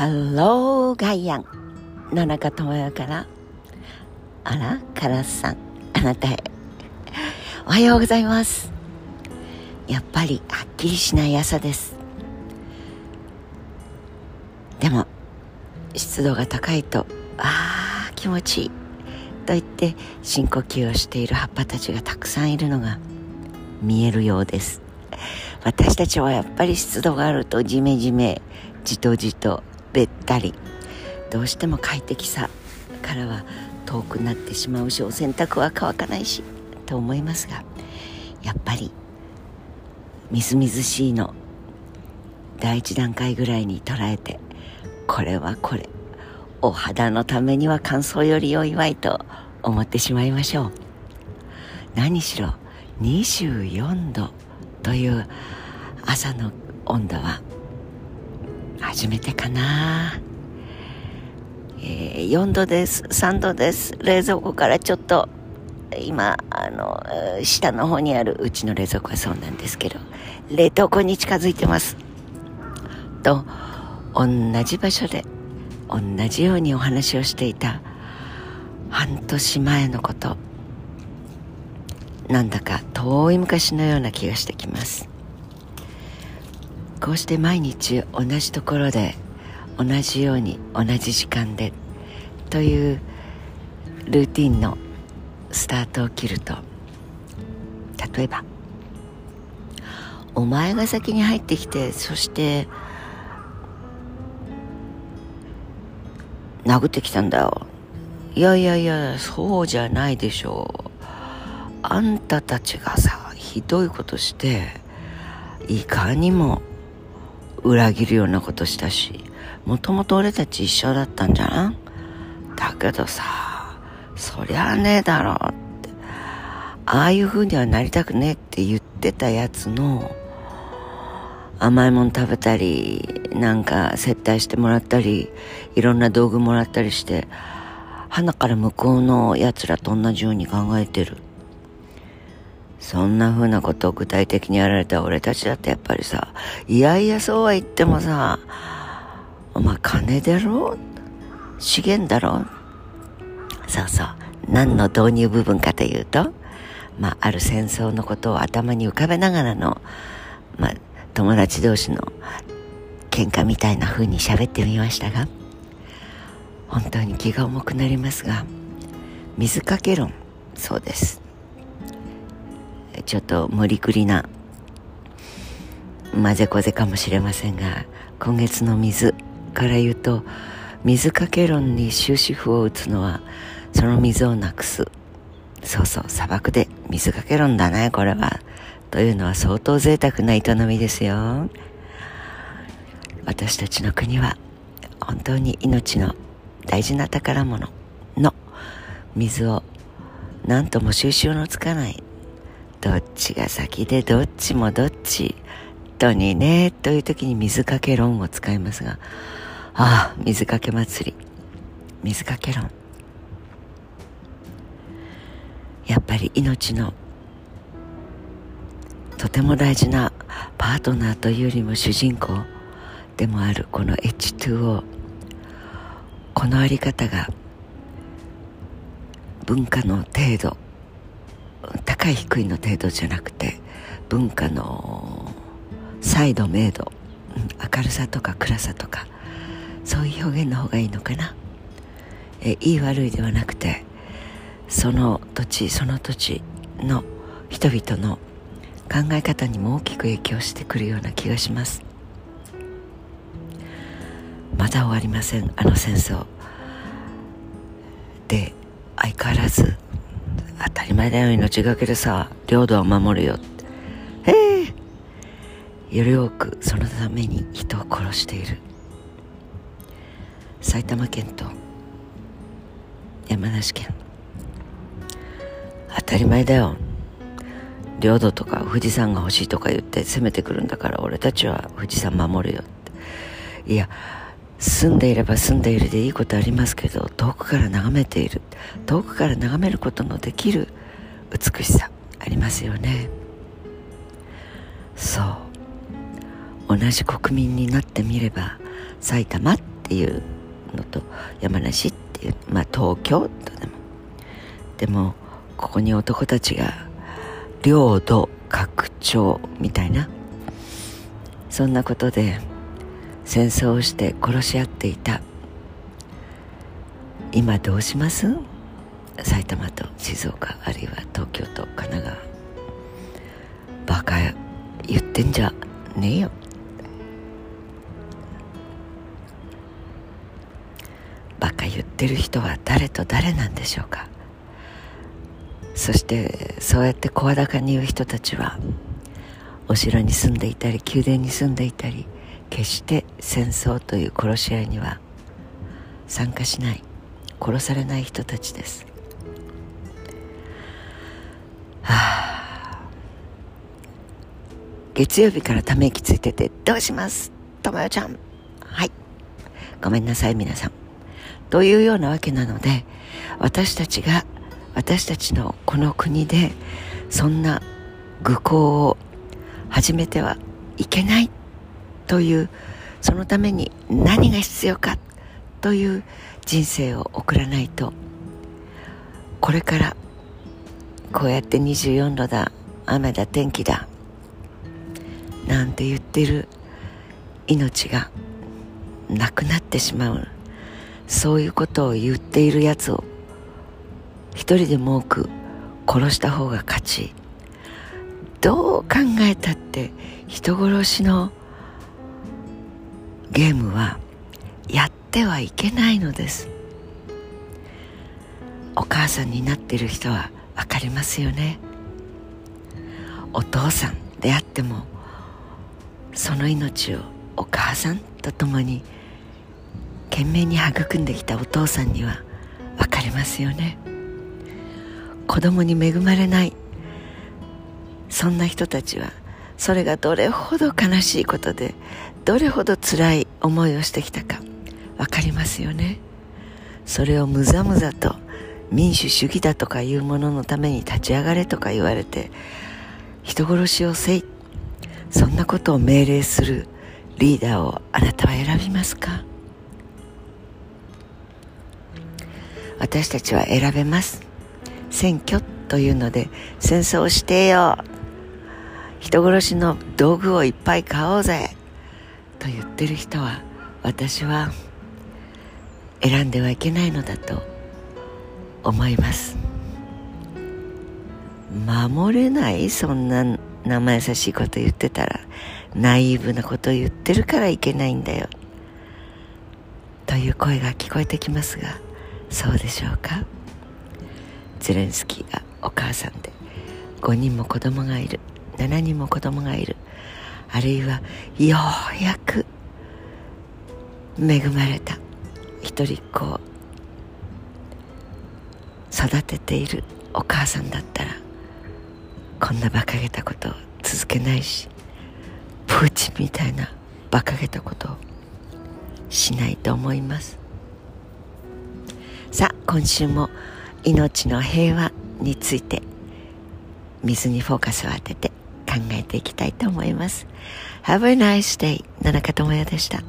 ハローガイアン。野中智代から。あらカラスさん。あなたへ。おはようございます。やっぱりはっきりしない朝です。でも湿度が高いとああ気持ちいい。と言って深呼吸をしている葉っぱたちがたくさんいるのが見えるようです。私たちはやっぱり湿度があるとジメジメじとじとべったり。どうしても快適さからは遠くなってしまうしお洗濯は乾かないしと思いますがやっぱりみずみずしいの第一段階ぐらいに捉えてこれはこれお肌のためには乾燥より良いわいと思ってしまいましょう。何しろ24度という朝の温度は初めてかな、えー、4度です。3度です。冷蔵庫からちょっと今あの下の方にあるうちの冷蔵庫はそうなんですけど冷凍庫に近づいてます。と同じ場所で同じようにお話をしていた半年前のこと。なんだか遠い昔のような気がしてきます。こうして毎日同じところで同じように同じ時間でというルーティンのスタートを切ると例えばお前が先に入ってきてそして殴ってきたんだよ。いやいやいやそうじゃないでしょう。あんたたちがさひどいことしていかにも裏切るようなことしたしもともと俺たち一緒だったんじゃんだけどさそりゃねえだろってああいう風にはなりたくねえって言ってたやつの甘いもん食べたりなんか接待してもらったりいろんな道具もらったりして花から向こうのやつらと同じように考えてる。そんな風なことを具体的にやられた俺たちだってやっぱりさ、いやいやそうは言ってもさ、お前金だろ？資源だろ？そうそう。何の導入部分かというと、まあ、ある戦争のことを頭に浮かべながらの、まあ、友達同士の喧嘩みたいな風に喋ってみましたが、本当に気が重くなりますが、水かけ論、そうです。ちょっと無理くりな混ぜこぜかもしれませんが今月の水から言うと水かけ論に終止符を打つのはその水をなくす。そうそう砂漠で水かけ論だねこれは。というのは相当贅沢な営みですよ。私たちの国は本当に命の大事な宝物の水を何とも収集のつかないどっちが先でどっちもどっち。とにねという時に水かけ論を使いますが。ああ水かけ祭り。水かけ論。やっぱり命のとても大事なパートナーというよりも主人公でもあるこの H2O このあり方が文化の程度高い低いの程度じゃなくて文化の彩度明度明るさとか暗さとかそういう表現の方がいいのかな。えいい悪いではなくてその土地その土地の人々の考え方にも大きく影響してくるような気がします。まだ終わりませんあの戦争。で相変わらず当たり前だよ命がけでさ領土を守るよって。へえ。より多くそのために人を殺している。埼玉県と山梨県。当たり前だよ。領土とか富士山が欲しいとか言って攻めてくるんだから俺たちは富士山守るよって。いや住んでいれば住んでいるでいいことありますけど遠くから眺めている。遠くから眺めることのできる美しさありますよね。そう。同じ国民になってみれば埼玉っていうのと山梨っていうまあ東京とでも。でもここに男たちが領土拡張みたいな。そんなことで戦争をして殺し合っていた。今どうします？埼玉と静岡あるいは東京と神奈川。バカ言ってんじゃねえよ。バカ言ってる人は誰と誰なんでしょうか？そしてそうやって声高に言う人たちはお城に住んでいたり宮殿に住んでいたり決して戦争という殺し合いには参加しない殺されない人たちです。はあ。月曜日からため息ついててどうします？ともよちゃん。はい。ごめんなさい皆さん。というようなわけなので私たちが私たちのこの国でそんな愚行を始めてはいけない。というそのために何が必要かという人生を送らないと。これからこうやって24度だ雨だ天気だなんて言ってる命がなくなってしまう。そういうことを言っているやつを一人でも多く殺した方が勝ち。どう考えたって人殺しのゲームはやってはいけないのです。お母さんになっている人は分かりますよね。お父さんであってもその命をお母さんと共に懸命に育んできたお父さんには分かりますよね。子供に恵まれないそんな人たちはそれがどれほど悲しいことでどれほど辛い思いをしてきたか分かりますよね。それをむざむざと民主主義だとかいうもののために立ち上がれとか言われて人殺しをせいそんなことを命令するリーダーをあなたは選びますか？私たちは選べます。選挙というので戦争をしてよ人殺しの道具をいっぱい買おうぜ。と言ってる人は私は選んではいけないのだと思います。守れないそんな生優しいこと言ってたらナイーブなこと言ってるからいけないんだよ。という声が聞こえてきますがそうでしょうか？ゼレンスキーがお母さんで5人も子供がいる。7人も子供がいる。あるいはようやく恵まれた一人っ子を育てているお母さんだったらこんな馬鹿げたことを続けないしプーチンみたいな馬鹿げたことをしないと思います。さあ今週も命の平和について水にフォーカスを当てて考えていきたいと思います。Have a nice day 七日智也でした。